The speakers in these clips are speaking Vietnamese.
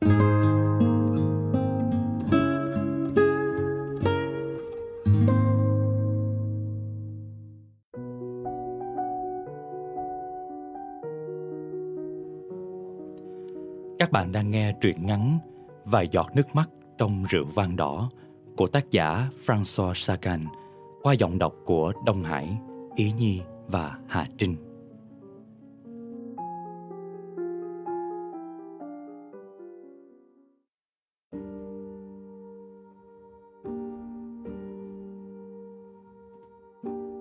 Các bạn đang nghe truyện ngắn Vài giọt nước mắt trong rượu vang đỏ của tác giả François Sagan qua giọng đọc của Đông Hải, Ý Nhi và Hà Trinh.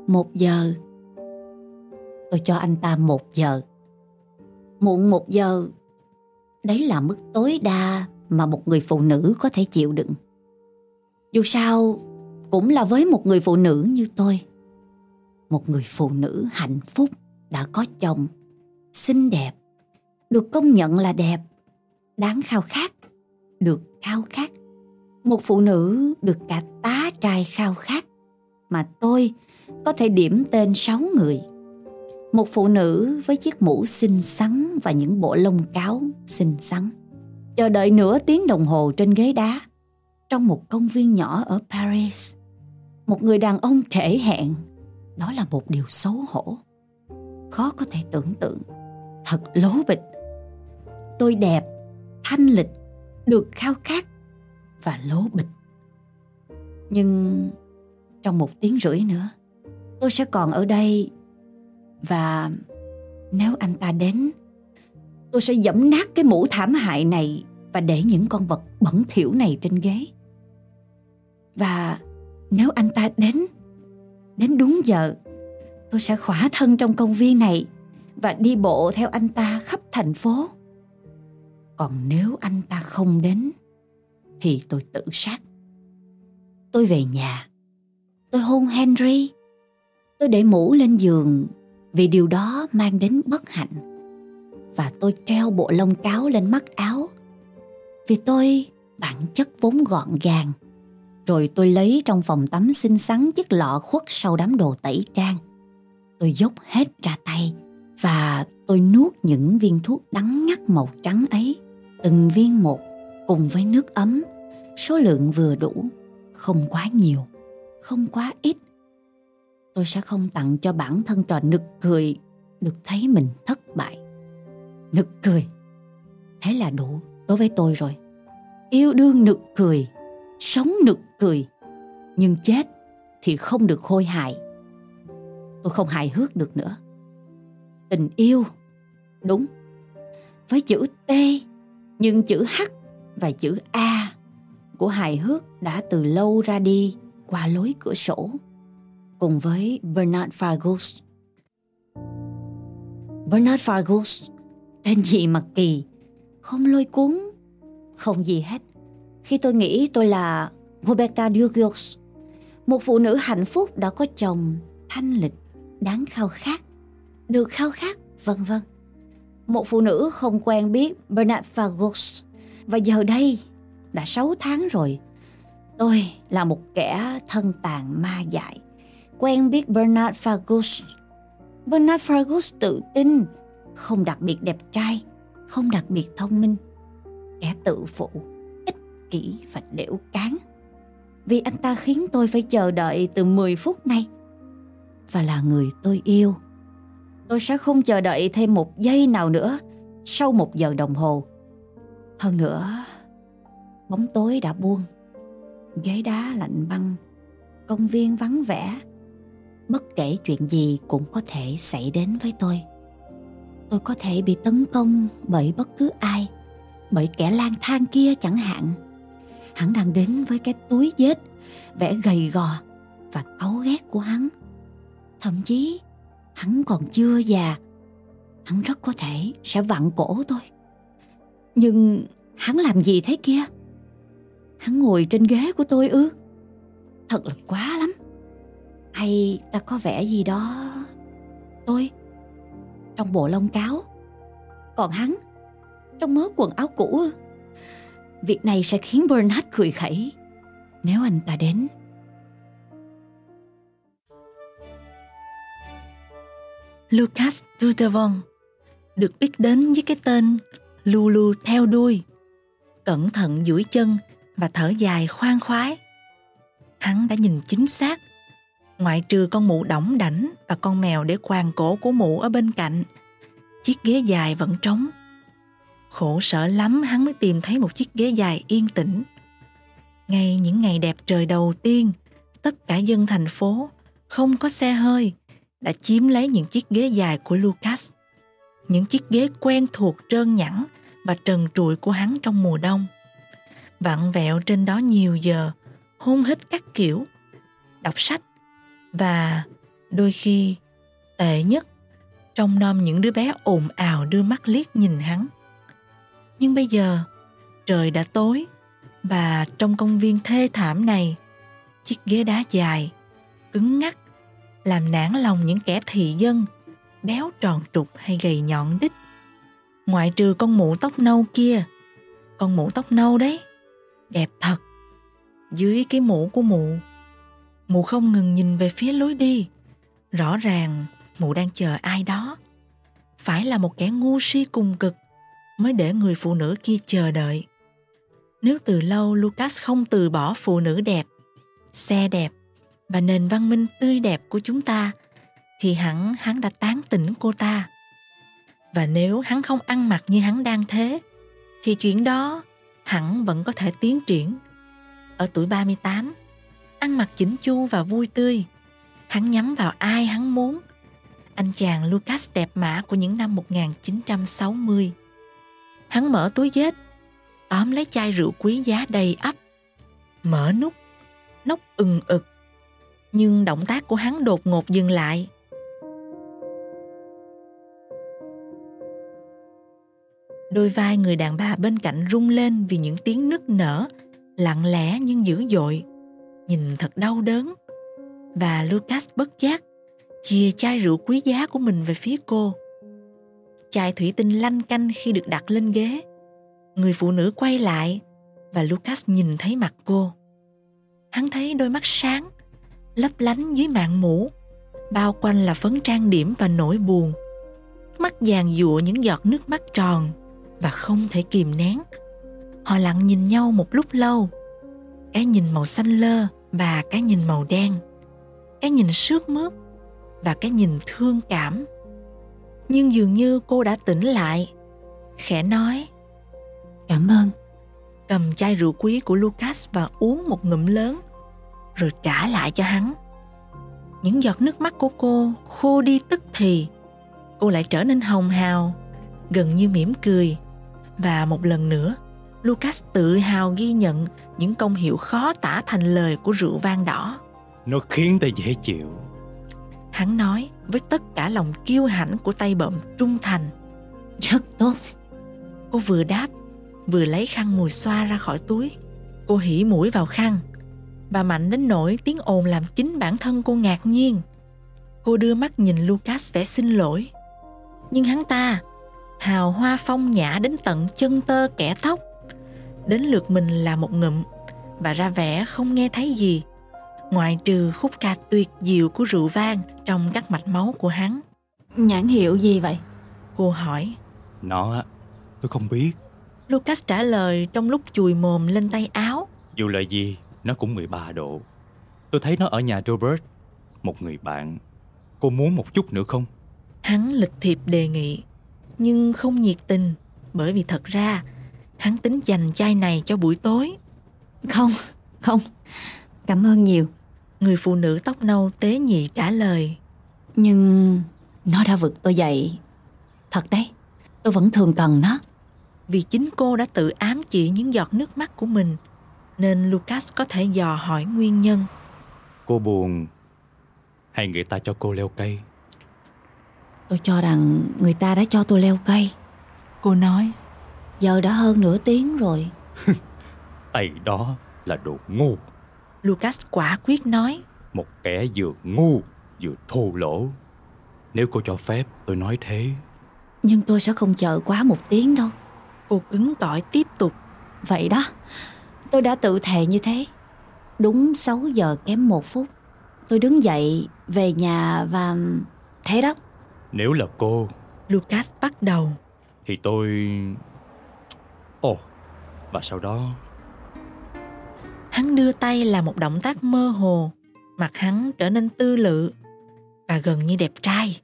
Một giờ Tôi cho anh ta một giờ Muộn một giờ Đấy là mức tối đa mà một người phụ nữ có thể chịu đựng. Dù sao, cũng là với một người phụ nữ như tôi. Một người phụ nữ hạnh phúc đã có chồng, xinh đẹp, được công nhận là đẹp, đáng khao khát, được khao khát. Một phụ nữ được cả tá trai khao khát mà tôi có thể điểm tên sáu người. Một phụ nữ với chiếc mũ xinh xắn và những bộ lông cáo xinh xắn. Chờ đợi nửa tiếng đồng hồ trên ghế đá trong một công viên nhỏ ở Paris. Một người đàn ông trễ hẹn, đó là một điều xấu hổ. Khó có thể tưởng tượng, thật lố bịch. Tôi đẹp, thanh lịch, được khao khát và lố bịch. Nhưng trong một tiếng rưỡi nữa, tôi sẽ còn ở đây. Và nếu anh ta đến, tôi sẽ dẫm nát cái mũ thảm hại này và để những con vật bẩn thỉu này trên ghế. Và nếu anh ta đến đến đúng giờ, tôi sẽ khỏa thân trong công viên này và đi bộ theo anh ta khắp thành phố. Còn nếu anh ta không đến, thì tôi tự sát. Tôi về nhà. Tôi hôn henry tôi để mũ lên giường vì điều đó mang đến bất hạnh. Và tôi treo bộ lông cáo lên mắt áo vì tôi bản chất vốn gọn gàng. Rồi tôi lấy trong phòng tắm xinh xắn chiếc lọ khuất sau đám đồ tẩy trang. Tôi dốc hết ra tay và tôi nuốt những viên thuốc đắng ngắt màu trắng ấy, từng viên một cùng với nước ấm. Số lượng vừa đủ, không quá nhiều, không quá ít tôi sẽ không tặng cho bản thân trò nực cười được thấy mình thất bại. Nực cười? Thế là đủ đối với tôi rồi. Yêu đương nực cười, sống nực cười, nhưng chết thì không được khôi hài tôi không hài hước được nữa. Tình yêu, đúng, với chữ t, nhưng chữ h và chữ a của hài hước đã từ lâu ra đi qua lối cửa sổ cùng với Bernard Fargus. Bernard Fargus, tên gì mà kỳ, không lôi cuốn, không gì hết. Khi tôi nghĩ tôi là Roberta Dugios, một phụ nữ hạnh phúc đã có chồng thanh lịch, đáng khao khát, được khao khát, vân vân. Một phụ nữ không quen biết Bernard Fargus và giờ đây đã 6 tháng rồi. Tôi là một kẻ thân tàn ma dại quen biết Bernard Fergus. Bernard Fergus tự tin, không đặc biệt đẹp trai, không đặc biệt thông minh, kẻ tự phụ, ích kỷ và đểu cán. Vì anh ta khiến tôi phải chờ đợi từ 10 phút nay và là người tôi yêu. Tôi sẽ không chờ đợi thêm một giây nào nữa sau một giờ đồng hồ. Hơn nữa, bóng tối đã buông, ghế đá lạnh băng, công viên vắng vẻ bất kể chuyện gì cũng có thể xảy đến với tôi. Tôi có thể bị tấn công bởi bất cứ ai, bởi kẻ lang thang kia chẳng hạn. Hắn đang đến với cái túi vết, vẻ gầy gò và cáu ghét của hắn. Thậm chí, hắn còn chưa già. Hắn rất có thể sẽ vặn cổ tôi. Nhưng hắn làm gì thế kia? Hắn ngồi trên ghế của tôi ư? Thật là quá lắm hay ta có vẻ gì đó? Tôi trong bộ lông cáo. Còn hắn trong mớ quần áo cũ. Việc này sẽ khiến bernard cười khẩy nếu anh ta đến. Lucas dutavon được biết đến với cái tên Lulu theo đuôi. Cẩn thận duỗi chân và thở dài khoan khoái. Hắn đã nhìn chính xác, ngoại trừ con mụ đỏng đảnh và con mèo để quàng cổ của mụ ở bên cạnh. Chiếc ghế dài vẫn trống. Khổ sở lắm hắn mới tìm thấy một chiếc ghế dài yên tĩnh. Ngay những ngày đẹp trời đầu tiên, tất cả dân thành phố, không có xe hơi, đã chiếm lấy những chiếc ghế dài của Lucas. Những chiếc ghế quen thuộc trơn nhẵn và trần trụi của hắn trong mùa đông. Vặn vẹo trên đó nhiều giờ, hôn hít các kiểu, đọc sách và đôi khi tệ nhất trong nom những đứa bé ồn ào đưa mắt liếc nhìn hắn. Nhưng bây giờ, trời đã tối và trong công viên thê thảm này, chiếc ghế đá dài, cứng ngắc, làm nản lòng những kẻ thị dân, béo tròn trục hay gầy nhọn đít Ngoại trừ con mụ tóc nâu kia, con mụ tóc nâu đấy, đẹp thật. Dưới cái mũ của mụ, mụ không ngừng nhìn về phía lối đi. Rõ ràng mụ đang chờ ai đó. Phải là một kẻ ngu si cùng cực mới để người phụ nữ kia chờ đợi. Nếu từ lâu Lucas không từ bỏ phụ nữ đẹp, xe đẹp và nền văn minh tươi đẹp của chúng ta, thì hẳn hắn đã tán tỉnh cô ta. Và nếu hắn không ăn mặc như hắn đang thế, thì chuyện đó hẳn vẫn có thể tiến triển. Ở tuổi 38, ăn mặc chỉnh chu và vui tươi, hắn nhắm vào ai hắn muốn. Anh chàng Lucas đẹp mã của những năm 1960. Hắn mở túi vết, tóm lấy chai rượu quý giá đầy ắp, mở nút, nóc ừng ực. Nhưng động tác của hắn đột ngột dừng lại. Đôi vai người đàn bà bên cạnh rung lên vì những tiếng nức nở, lặng lẽ nhưng dữ dội, nhìn thật đau đớn. Và Lucas bất giác chia chai rượu quý giá của mình về phía cô. Chai thủy tinh lanh canh khi được đặt lên ghế. Người phụ nữ quay lại và Lucas nhìn thấy mặt cô. Hắn thấy đôi mắt sáng, lấp lánh dưới mạng mũ, bao quanh là phấn trang điểm và nỗi buồn. Mắt vàng dụa những giọt nước mắt tròn và không thể kìm nén. Họ lặng nhìn nhau một lúc lâu. Cái nhìn màu xanh lơ và cái nhìn màu đen. Cái nhìn sướt mướt và cái nhìn thương cảm. Nhưng dường như cô đã tỉnh lại khẽ nói cảm ơn. Cầm chai rượu quý của lucas và uống một ngụm lớn rồi trả lại cho hắn. Những giọt nước mắt của cô khô đi tức thì cô lại trở nên hồng hào gần như mỉm cười. Và một lần nữa lucas tự hào ghi nhận những công hiệu khó tả thành lời của rượu vang đỏ nó khiến ta dễ chịu Hắn nói với tất cả lòng kiêu hãnh của tay bợm trung thành. Rất tốt. Cô vừa đáp, vừa lấy khăn mùi xoa ra khỏi túi. Cô hỉ mũi vào khăn và mạnh đến nỗi tiếng ồn làm chính bản thân cô ngạc nhiên. Cô đưa mắt nhìn Lucas vẻ xin lỗi. Nhưng hắn ta, hào hoa phong nhã đến tận chân tơ kẻ tóc. Đến lượt mình là một ngụm và ra vẻ không nghe thấy gì ngoại trừ khúc ca tuyệt diệu của rượu vang trong các mạch máu của hắn. Nhãn hiệu gì vậy? Cô hỏi. Nó, tôi không biết. Lucas trả lời trong lúc chùi mồm lên tay áo. Dù là gì, nó cũng 13 độ. Tôi thấy nó ở nhà Robert, một người bạn. Cô muốn một chút nữa không? Hắn lịch thiệp đề nghị, nhưng không nhiệt tình, bởi vì thật ra hắn tính dành chai này cho buổi tối. Không, không, cảm ơn nhiều. Người phụ nữ tóc nâu tế nhị trả lời. Nhưng nó đã vực tôi dậy. Thật đấy Tôi vẫn thường cần nó. Vì chính cô đã tự ám chỉ những giọt nước mắt của mình Nên Lucas có thể dò hỏi nguyên nhân. Cô buồn. Hay người ta cho cô leo cây? Tôi cho rằng người ta đã cho tôi leo cây. Cô nói Giờ đã hơn nửa tiếng rồi. Tay đó là đồ ngu. Lucas quả quyết nói. Một kẻ vừa ngu vừa thô lỗ. Nếu cô cho phép tôi nói thế. Nhưng tôi sẽ không chờ quá một tiếng đâu. Cô cứng cỏi tiếp tục. Vậy đó Tôi đã tự thề như thế. Đúng 6 giờ kém một phút Tôi đứng dậy về nhà và thế đó. Nếu là cô Lucas bắt đầu. Thì tôi... Ồ, Và sau đó Hắn đưa tay là một động tác mơ hồ, mặt hắn trở nên tư lự và gần như đẹp trai.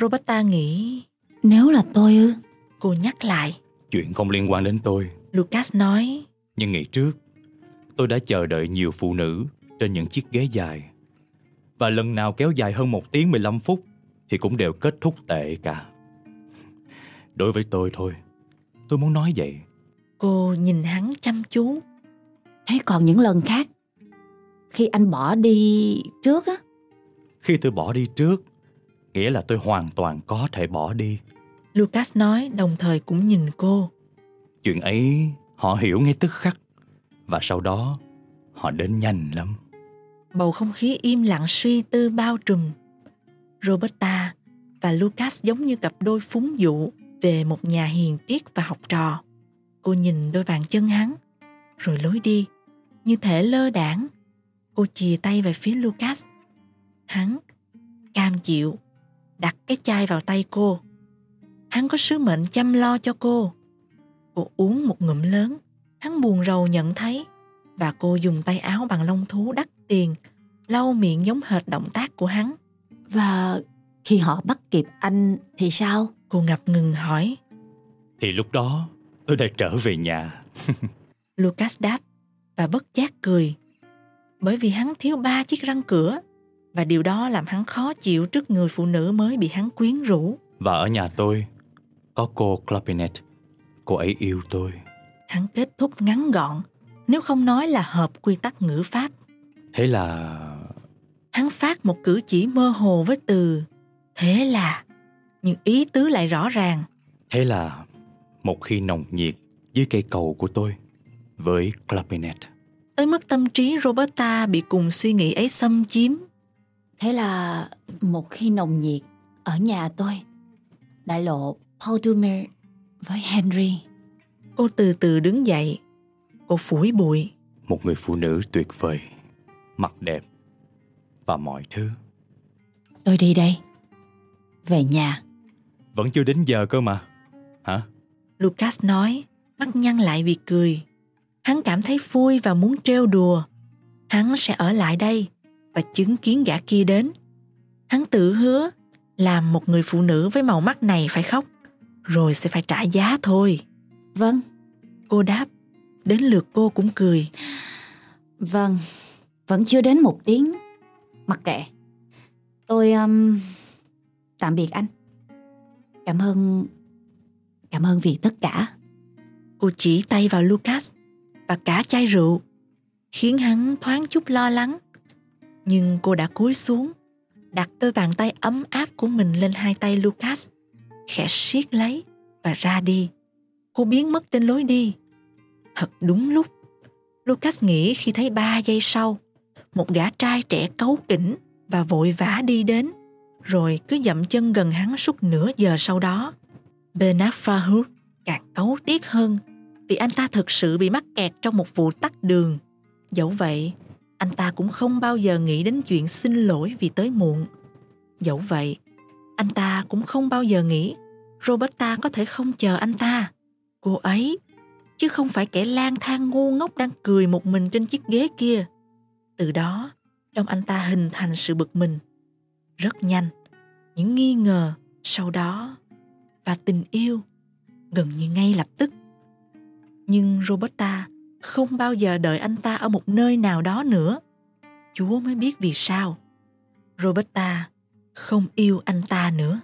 Roberta nghĩ Nếu là tôi ư? cô nhắc lại. chuyện không liên quan đến tôi. Lucas nói Nhưng ngày trước, tôi đã chờ đợi nhiều phụ nữ trên những chiếc ghế dài. Và lần nào kéo dài hơn một tiếng 15 phút thì cũng đều kết thúc tệ cả. Đối với tôi thôi, tôi muốn nói vậy. Cô nhìn hắn chăm chú. Thế còn những lần khác Khi anh bỏ đi trước á Khi tôi bỏ đi trước, nghĩa là tôi hoàn toàn có thể bỏ đi. Lucas nói đồng thời cũng nhìn cô. Chuyện ấy họ hiểu ngay tức khắc. Và sau đó, họ đến nhanh lắm. Bầu không khí im lặng suy tư bao trùm. Roberta và Lucas giống như cặp đôi phúng dụ về một nhà hiền triết và học trò. Cô nhìn đôi bàn chân hắn, rồi lối đi, như thể lơ đảng. Cô chìa tay về phía Lucas. Hắn cam chịu, đặt cái chai vào tay cô. Hắn có sứ mệnh chăm lo cho cô. Cô uống một ngụm lớn, hắn buồn rầu nhận thấy và cô dùng tay áo bằng lông thú đắt tiền lau miệng giống hệt động tác của hắn. Và khi họ bắt kịp anh thì sao? Cô ngập ngừng hỏi. Thì lúc đó, tôi đã trở về nhà. Lucas đáp và bất giác cười. Bởi vì hắn thiếu ba chiếc răng cửa và điều đó làm hắn khó chịu trước người phụ nữ mới bị hắn quyến rũ. Và ở nhà tôi, có cô Clapinet. Cô ấy yêu tôi. Hắn kết thúc ngắn gọn, nếu không nói là hợp quy tắc ngữ pháp. Thế là Hắn phát một cử chỉ mơ hồ với từ thế là nhưng ý tứ lại rõ ràng Thế là một khi nồng nhiệt dưới cây cầu của tôi với Clapinet. tới mức tâm trí Roberta bị cùng suy nghĩ ấy xâm chiếm Thế là một khi nồng nhiệt ở nhà tôi đại lộ Paul Dumer với Henry. cô từ từ đứng dậy cô phủi bụi Một người phụ nữ tuyệt vời, mặt đẹp và mọi thứ. Tôi đi đây. Về nhà. Vẫn chưa đến giờ cơ mà. Hả? Lucas nói, mắt nhăn lại vì cười. Hắn cảm thấy vui và muốn trêu đùa. Hắn sẽ ở lại đây và chứng kiến gã kia đến. Hắn tự hứa làm một người phụ nữ với màu mắt này phải khóc, rồi sẽ phải trả giá thôi. Vâng, Cô đáp, đến lượt cô cũng cười. vâng. Vẫn chưa đến một tiếng. Mặc kệ. Tôi um, tạm biệt anh. Cảm ơn cảm ơn vì tất cả. Cô chỉ tay vào Lucas và cả chai rượu, khiến hắn thoáng chút lo lắng. Nhưng cô đã cúi xuống, đặt đôi bàn tay ấm áp của mình lên hai tay Lucas, khẽ siết lấy và ra đi. Cô biến mất trên lối đi. Thật đúng lúc, Lucas nghĩ khi thấy ba giây sau, một gã trai trẻ cấu kỉnh và vội vã đi đến, rồi cứ dậm chân gần hắn suốt nửa giờ sau đó. Bernard Frahut càng cấu tiếc hơn vì anh ta thực sự bị mắc kẹt trong một vụ tắt đường. Dẫu vậy, anh ta cũng không bao giờ nghĩ đến chuyện xin lỗi vì tới muộn. Dẫu vậy, anh ta cũng không bao giờ nghĩ Roberta có thể không chờ anh ta. Cô ấy, chứ không phải kẻ lang thang ngu ngốc đang cười một mình trên chiếc ghế kia. Từ đó, trong anh ta hình thành sự bực mình. Rất nhanh, những nghi ngờ sau đó và tình yêu, gần như ngay lập tức. Nhưng Roberta không bao giờ đợi anh ta ở một nơi nào đó nữa. Chúa mới biết vì sao. Roberta không yêu anh ta nữa.